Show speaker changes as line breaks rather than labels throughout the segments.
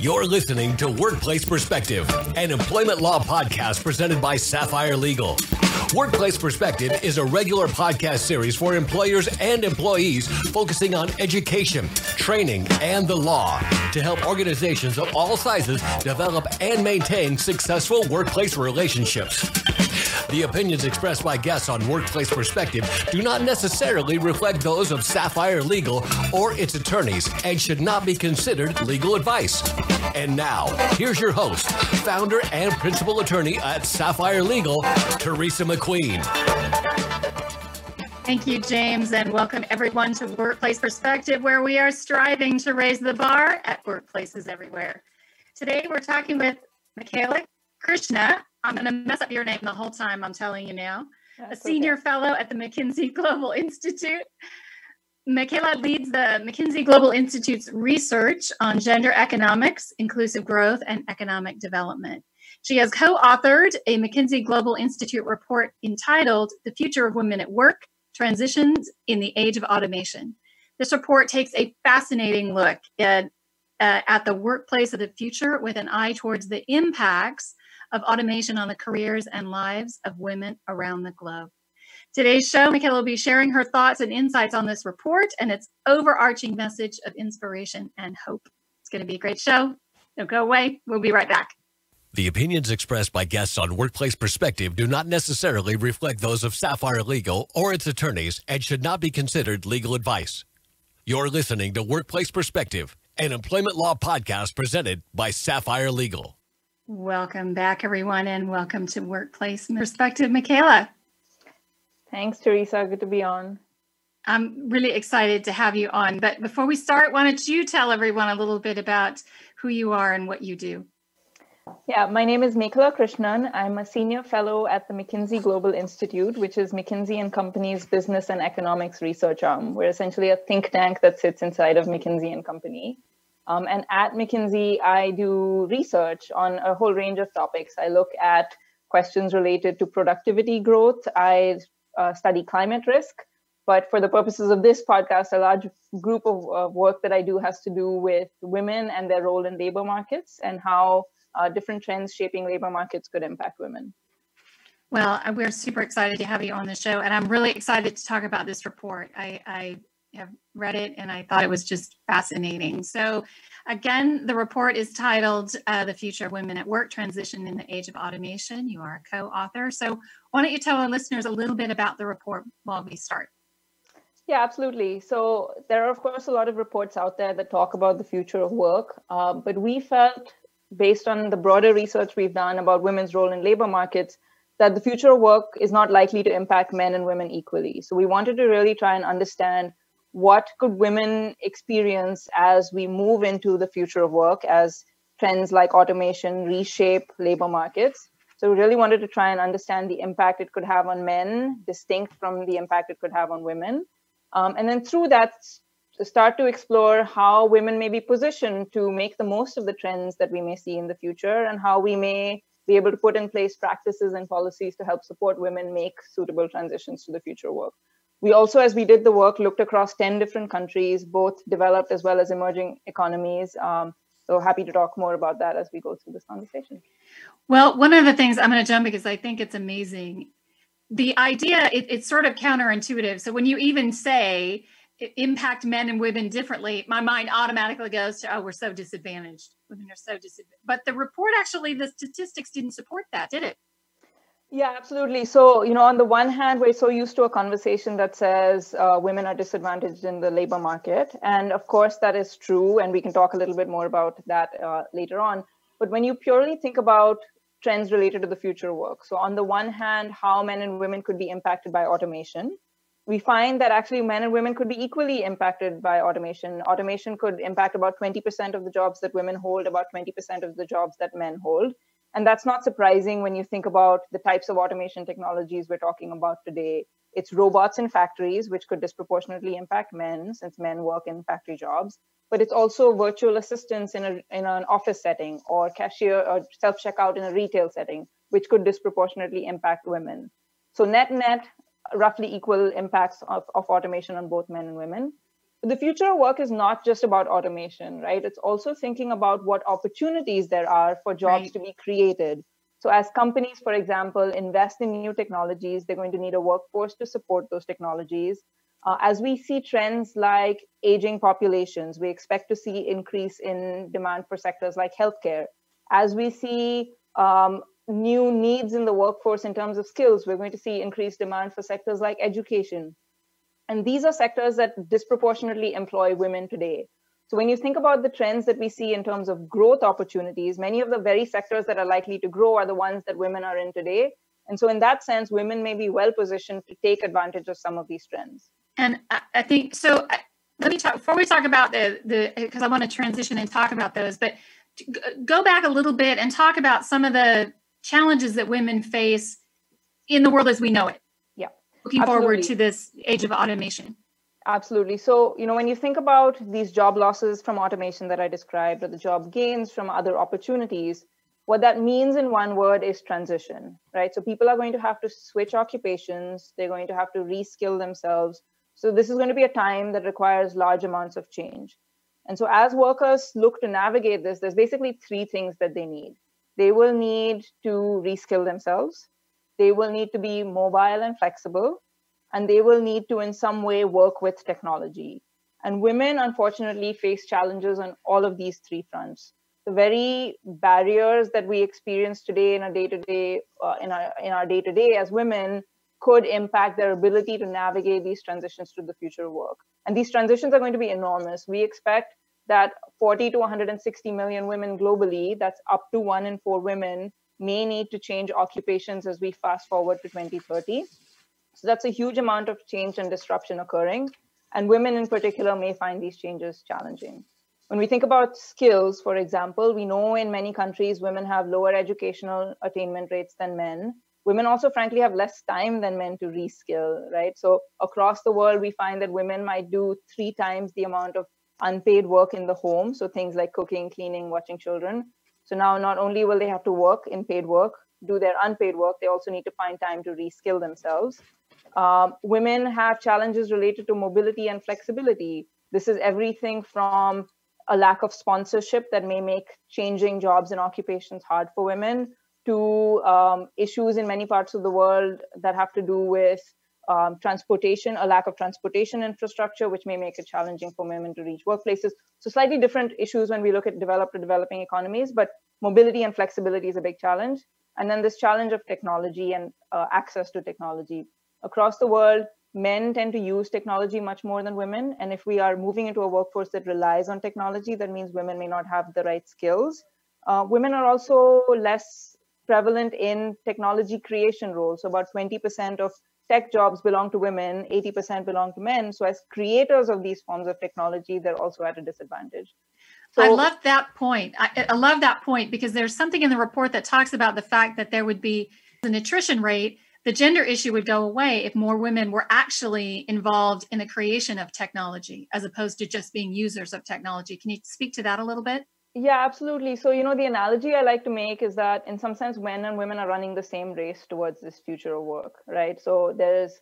You're listening to Workplace Perspective, an employment law podcast presented by Sapphire Legal. Workplace Perspective is a regular podcast series for employers and employees focusing on education, training, and the law to help organizations of all sizes develop and maintain successful workplace relationships. The opinions expressed by guests on Workplace Perspective do not necessarily reflect those of Sapphire Legal or its attorneys and should not be considered legal advice. And now, here's your host, founder and principal attorney at Sapphire Legal, Teresa McQueen.
Thank you, James, and welcome everyone to Workplace Perspective, where we are striving to raise the bar at workplaces everywhere. Today, we're talking with Michaela Krishna. I'm going to mess up your name the whole time, I'm telling you now. That's a senior okay. fellow at the McKinsey Global Institute. Michaela leads the McKinsey Global Institute's research on gender economics, inclusive growth, and economic development. She has co authored a McKinsey Global Institute report entitled The Future of Women at Work Transitions in the Age of Automation. This report takes a fascinating look at, uh, at the workplace of the future with an eye towards the impacts of automation on the careers and lives of women around the globe. Today's show, Michaela will be sharing her thoughts and insights on this report and its overarching message of inspiration and hope. It's going to be a great show. Don't go away. We'll be right back.
The opinions expressed by guests on Workplace Perspective do not necessarily reflect those of Sapphire Legal or its attorneys and should not be considered legal advice. You're listening to Workplace Perspective, an employment law podcast presented by Sapphire Legal.
Welcome back, everyone, and welcome to Workplace Perspective. Michaela.
Thanks, Teresa. Good to be on.
I'm really excited to have you on. But before we start, why don't you tell everyone a little bit about who you are and what you do?
Yeah, my name is Mekhala Krishnan. I'm a senior fellow at the McKinsey Global Institute, which is McKinsey and Company's business and economics research arm. We're essentially a think tank that sits inside of McKinsey and Company. Um, and at McKinsey, I do research on a whole range of topics. I look at questions related to productivity growth. I uh, study climate risk. But for the purposes of this podcast, a large group of uh, work that I do has to do with women and their role in labor markets and how uh, different trends shaping labor markets could impact women.
Well, we're super excited to have you on the show, and I'm really excited to talk about this report. I, I have read it and I thought it was just fascinating. So, again, the report is titled uh, The Future of Women at Work Transition in the Age of Automation. You are a co author. So, why don't you tell our listeners a little bit about the report while we start?
Yeah, absolutely. So, there are, of course, a lot of reports out there that talk about the future of work, uh, but we felt, based on the broader research we've done about women's role in labor markets, that the future of work is not likely to impact men and women equally. So, we wanted to really try and understand what could women experience as we move into the future of work as trends like automation reshape labor markets? So we really wanted to try and understand the impact it could have on men distinct from the impact it could have on women. Um, and then through that start to explore how women may be positioned to make the most of the trends that we may see in the future and how we may be able to put in place practices and policies to help support women make suitable transitions to the future of work we also, as we did the work, looked across 10 different countries, both developed as well as emerging economies. Um, so happy to talk more about that as we go through this conversation.
Well, one of the things I'm going to jump because I think it's amazing. The idea, it, it's sort of counterintuitive. So when you even say impact men and women differently, my mind automatically goes to, oh, we're so disadvantaged. Women are so disadvantaged. But the report actually, the statistics didn't support that, did it?
Yeah, absolutely. So, you know, on the one hand, we're so used to a conversation that says uh, women are disadvantaged in the labor market. And of course, that is true. And we can talk a little bit more about that uh, later on. But when you purely think about trends related to the future work, so on the one hand, how men and women could be impacted by automation, we find that actually men and women could be equally impacted by automation. Automation could impact about 20% of the jobs that women hold, about 20% of the jobs that men hold. And that's not surprising when you think about the types of automation technologies we're talking about today. It's robots in factories, which could disproportionately impact men since men work in factory jobs. But it's also virtual assistants in, a, in an office setting or cashier or self checkout in a retail setting, which could disproportionately impact women. So, net net, roughly equal impacts of, of automation on both men and women. The future of work is not just about automation, right? It's also thinking about what opportunities there are for jobs right. to be created. So, as companies, for example, invest in new technologies, they're going to need a workforce to support those technologies. Uh, as we see trends like aging populations, we expect to see increase in demand for sectors like healthcare. As we see um, new needs in the workforce in terms of skills, we're going to see increased demand for sectors like education. And these are sectors that disproportionately employ women today. So when you think about the trends that we see in terms of growth opportunities, many of the very sectors that are likely to grow are the ones that women are in today. And so in that sense, women may be well positioned to take advantage of some of these trends.
And I think so. Let me talk before we talk about the the because I want to transition and talk about those. But go back a little bit and talk about some of the challenges that women face in the world as we know it. Looking Absolutely. forward to this age of automation.
Absolutely. So, you know, when you think about these job losses from automation that I described or the job gains from other opportunities, what that means in one word is transition, right? So people are going to have to switch occupations, they're going to have to reskill themselves. So this is going to be a time that requires large amounts of change. And so as workers look to navigate this, there's basically three things that they need they will need to reskill themselves, they will need to be mobile and flexible, and they will need to, in some way, work with technology. And women, unfortunately, face challenges on all of these three fronts. The very barriers that we experience today in our day-to-day, uh, in our in our day-to-day as women, could impact their ability to navigate these transitions to the future work. And these transitions are going to be enormous. We expect that 40 to 160 million women globally, that's up to one in four women, may need to change occupations as we fast forward to 2030. So that's a huge amount of change and disruption occurring. And women in particular may find these changes challenging. When we think about skills, for example, we know in many countries women have lower educational attainment rates than men. Women also, frankly, have less time than men to reskill, right? So across the world, we find that women might do three times the amount of unpaid work in the home. So things like cooking, cleaning, watching children. So now not only will they have to work in paid work, do their unpaid work, they also need to find time to reskill themselves. Um, women have challenges related to mobility and flexibility. This is everything from a lack of sponsorship that may make changing jobs and occupations hard for women to um, issues in many parts of the world that have to do with um, transportation, a lack of transportation infrastructure, which may make it challenging for women to reach workplaces. So, slightly different issues when we look at developed or developing economies, but mobility and flexibility is a big challenge. And then this challenge of technology and uh, access to technology. Across the world, men tend to use technology much more than women. And if we are moving into a workforce that relies on technology, that means women may not have the right skills. Uh, women are also less prevalent in technology creation roles. So, about 20% of tech jobs belong to women, 80% belong to men. So, as creators of these forms of technology, they're also at a disadvantage.
So, I love that point. I, I, love that point because there's something in the report that talks about the fact that there would be an attrition rate. The gender issue would go away if more women were actually involved in the creation of technology as opposed to just being users of technology. Can you speak to that a little bit?
Yeah, absolutely. So, you know, the analogy I like to make is that in some sense, men and women are running the same race towards this future of work, right? So, there's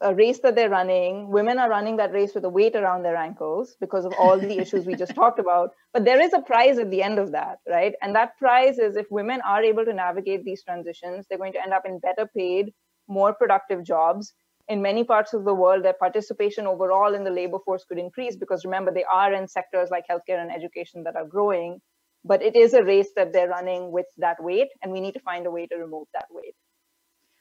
a race that they're running. Women are running that race with a weight around their ankles because of all the issues we just talked about. But there is a prize at the end of that, right? And that prize is if women are able to navigate these transitions, they're going to end up in better paid, more productive jobs in many parts of the world, their participation overall in the labor force could increase because remember, they are in sectors like healthcare and education that are growing. But it is a race that they're running with that weight, and we need to find a way to remove that weight.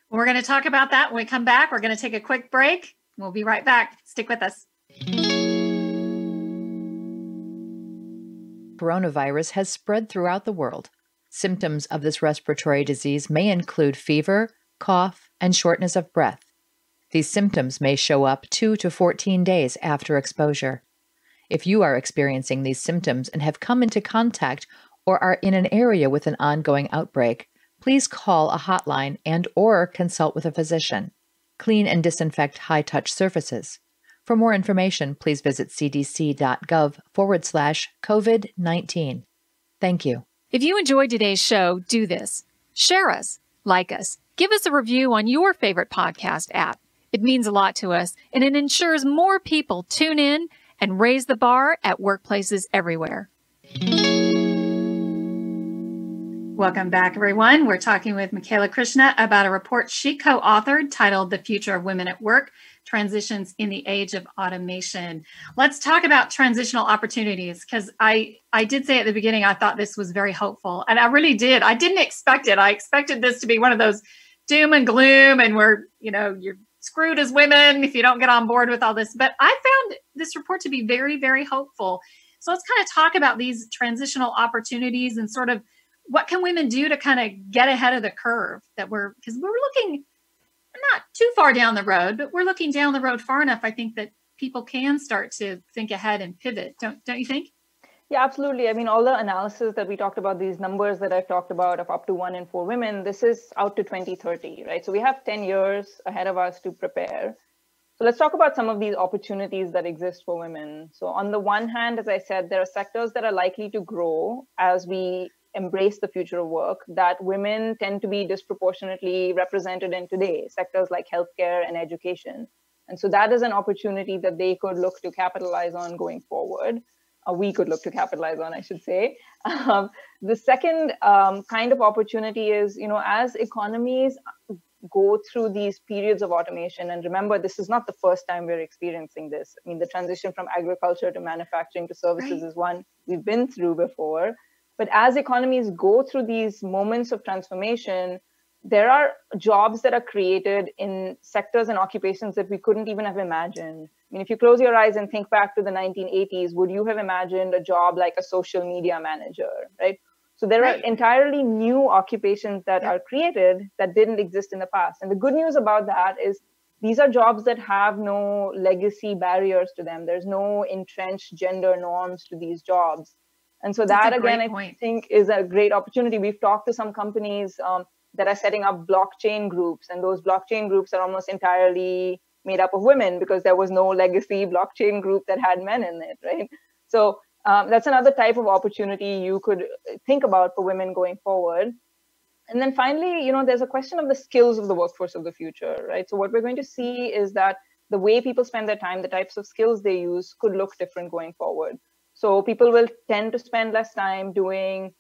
We're going to talk about that when we come back. We're going to take a quick break. We'll be right back. Stick with us.
Coronavirus has spread throughout the world. Symptoms of this respiratory disease may include fever, cough, and shortness of breath. These symptoms may show up 2 to 14 days after exposure. If you are experiencing these symptoms and have come into contact or are in an area with an ongoing outbreak, please call a hotline and or consult with a physician. Clean and disinfect high-touch surfaces. For more information, please visit cdc.gov forward slash COVID 19. Thank you.
If you enjoyed today's show, do this share us, like us, give us a review on your favorite podcast app. It means a lot to us, and it ensures more people tune in and raise the bar at workplaces everywhere.
Welcome back, everyone. We're talking with Michaela Krishna about a report she co authored titled The Future of Women at Work Transitions in the Age of Automation. Let's talk about transitional opportunities because I, I did say at the beginning, I thought this was very hopeful, and I really did. I didn't expect it. I expected this to be one of those doom and gloom, and we're, you know, you're screwed as women if you don't get on board with all this. But I found this report to be very, very hopeful. So let's kind of talk about these transitional opportunities and sort of what can women do to kind of get ahead of the curve that we're because we're looking not too far down the road but we're looking down the road far enough i think that people can start to think ahead and pivot don't don't you think
yeah absolutely i mean all the analysis that we talked about these numbers that i've talked about of up to one in four women this is out to 2030 right so we have 10 years ahead of us to prepare so let's talk about some of these opportunities that exist for women. So on the one hand, as I said, there are sectors that are likely to grow as we embrace the future of work that women tend to be disproportionately represented in today, sectors like healthcare and education. And so that is an opportunity that they could look to capitalize on going forward. Uh, we could look to capitalize on, I should say. Um, the second um, kind of opportunity is, you know, as economies go through these periods of automation, and remember, this is not the first time we're experiencing this. I mean, the transition from agriculture to manufacturing to services right. is one we've been through before. But as economies go through these moments of transformation, there are jobs that are created in sectors and occupations that we couldn't even have imagined. I mean, if you close your eyes and think back to the 1980s, would you have imagined a job like a social media manager, right? So there right. are entirely new occupations that yeah. are created that didn't exist in the past. And the good news about that is these are jobs that have no legacy barriers to them. There's no entrenched gender norms to these jobs. And so That's that again, I point. think is a great opportunity. We've talked to some companies um, that are setting up blockchain groups, and those blockchain groups are almost entirely made up of women because there was no legacy blockchain group that had men in it, right? So um, that's another type of opportunity you could think about for women going forward. And then finally, you know, there's a question of the skills of the workforce of the future, right? So what we're going to see is that the way people spend their time, the types of skills they use could look different going forward. So people will tend to spend less time doing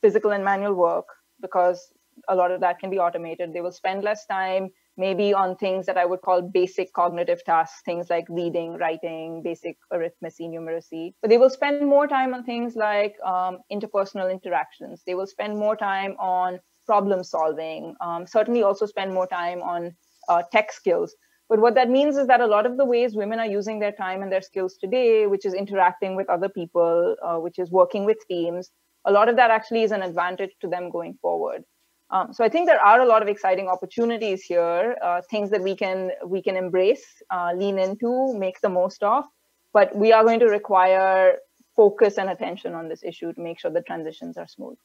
physical and manual work because a lot of that can be automated. They will spend less time maybe on things that I would call basic cognitive tasks, things like reading, writing, basic arithmetic, numeracy. But they will spend more time on things like um, interpersonal interactions. They will spend more time on problem solving, um, certainly also spend more time on uh, tech skills. But what that means is that a lot of the ways women are using their time and their skills today, which is interacting with other people, uh, which is working with teams, a lot of that actually is an advantage to them going forward. Um, so I think there are a lot of exciting opportunities here, uh, things that we can we can embrace, uh, lean into, make the most of. But we are going to require focus and attention on this issue to make sure the transitions are smooth.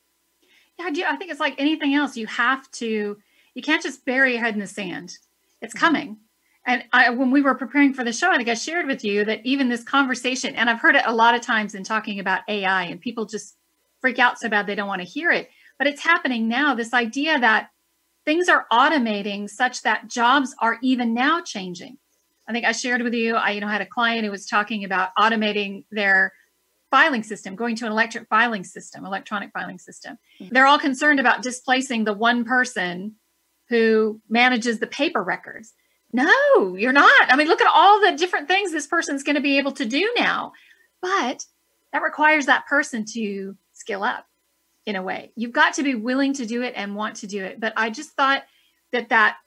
Yeah, I think it's like anything else. You have to. You can't just bury your head in the sand. It's mm-hmm. coming and I, when we were preparing for the show, I think I shared with you that even this conversation, and I've heard it a lot of times in talking about AI, and people just freak out so bad they don't want to hear it. But it's happening now. This idea that things are automating such that jobs are even now changing. I think I shared with you. I you know had a client who was talking about automating their filing system, going to an electric filing system, electronic filing system. Mm-hmm. They're all concerned about displacing the one person who manages the paper records no, you're not. I mean, look at all the different things this person's going to be able to do now. But that requires that person to skill up in a way. You've got to be willing to do it and want to do it. But I just thought that that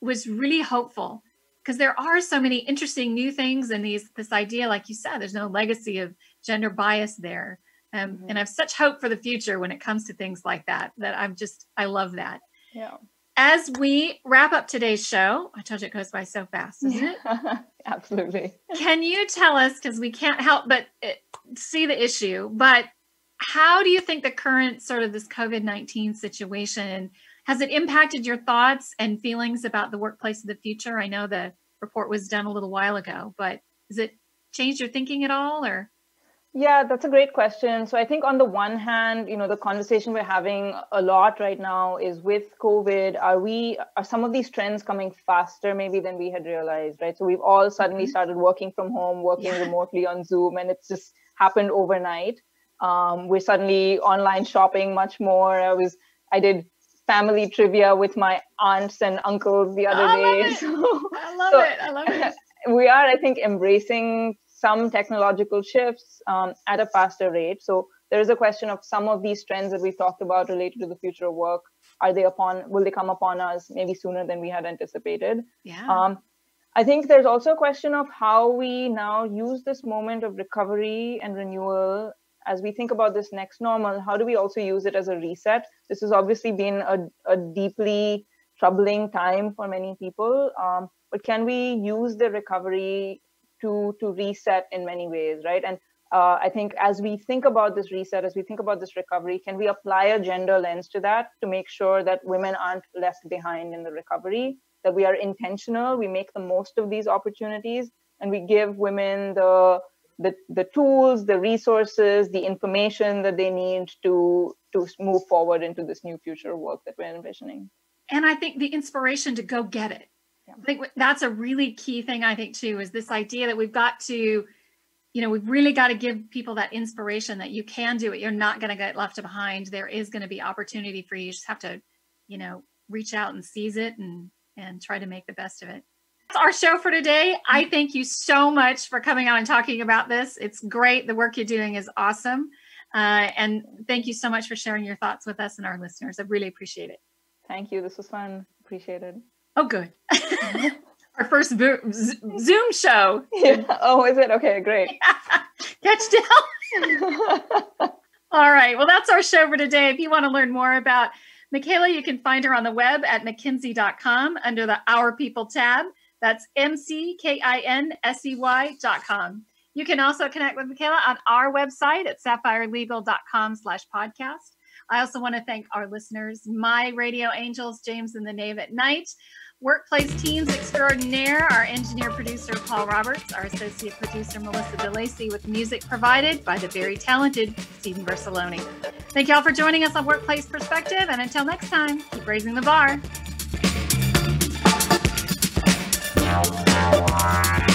was really hopeful because there are so many interesting new things in these this idea like you said there's no legacy of gender bias there um, mm-hmm. and i have such hope for the future when it comes to things like that that i'm just i love that
yeah
as we wrap up today's show, I told you it goes by so fast, doesn't it?
Absolutely.
Can you tell us, because we can't help but uh, see the issue, but how do you think the current sort of this COVID 19 situation has it impacted your thoughts and feelings about the workplace of the future? I know the report was done a little while ago, but has it changed your thinking at all or?
Yeah, that's a great question. So I think on the one hand, you know, the conversation we're having a lot right now is with COVID, are we are some of these trends coming faster maybe than we had realized, right? So we've all suddenly mm-hmm. started working from home, working yeah. remotely on Zoom, and it's just happened overnight. Um, we're suddenly online shopping much more. I was I did family trivia with my aunts and uncles the other
I
day.
So, I love so it. I love it.
We are, I think, embracing some technological shifts um, at a faster rate. So there is a question of some of these trends that we've talked about related to the future of work. Are they upon? Will they come upon us maybe sooner than we had anticipated?
Yeah. Um,
I think there's also a question of how we now use this moment of recovery and renewal as we think about this next normal. How do we also use it as a reset? This has obviously been a, a deeply troubling time for many people. Um, but can we use the recovery to to reset in many ways right and uh, i think as we think about this reset as we think about this recovery can we apply a gender lens to that to make sure that women aren't left behind in the recovery that we are intentional we make the most of these opportunities and we give women the the, the tools the resources the information that they need to to move forward into this new future of work that we're envisioning
and i think the inspiration to go get it yeah. I think that's a really key thing, I think, too, is this idea that we've got to, you know, we've really got to give people that inspiration that you can do it. You're not going to get left behind. There is going to be opportunity for you. You just have to, you know, reach out and seize it and and try to make the best of it. That's our show for today. I thank you so much for coming on and talking about this. It's great. The work you're doing is awesome. Uh, and thank you so much for sharing your thoughts with us and our listeners. I really appreciate it.
Thank you. This was fun. Appreciate it.
Oh, good. Our first Zoom show.
Yeah. Oh, is it? Okay, great.
Catch down. All right. Well, that's our show for today. If you want to learn more about Michaela, you can find her on the web at mckinsey.com under the Our People tab. That's M-C-K-I-N-S-E-Y dot com. You can also connect with Michaela on our website at sapphirelegal.com slash podcast. I also want to thank our listeners, my radio angels, James and the Knave at Night. Workplace Teams Extraordinaire, our engineer producer Paul Roberts, our associate producer Melissa DeLacy, with music provided by the very talented Stephen Versaloni. Thank y'all for joining us on Workplace Perspective, and until next time, keep raising the bar. Bye.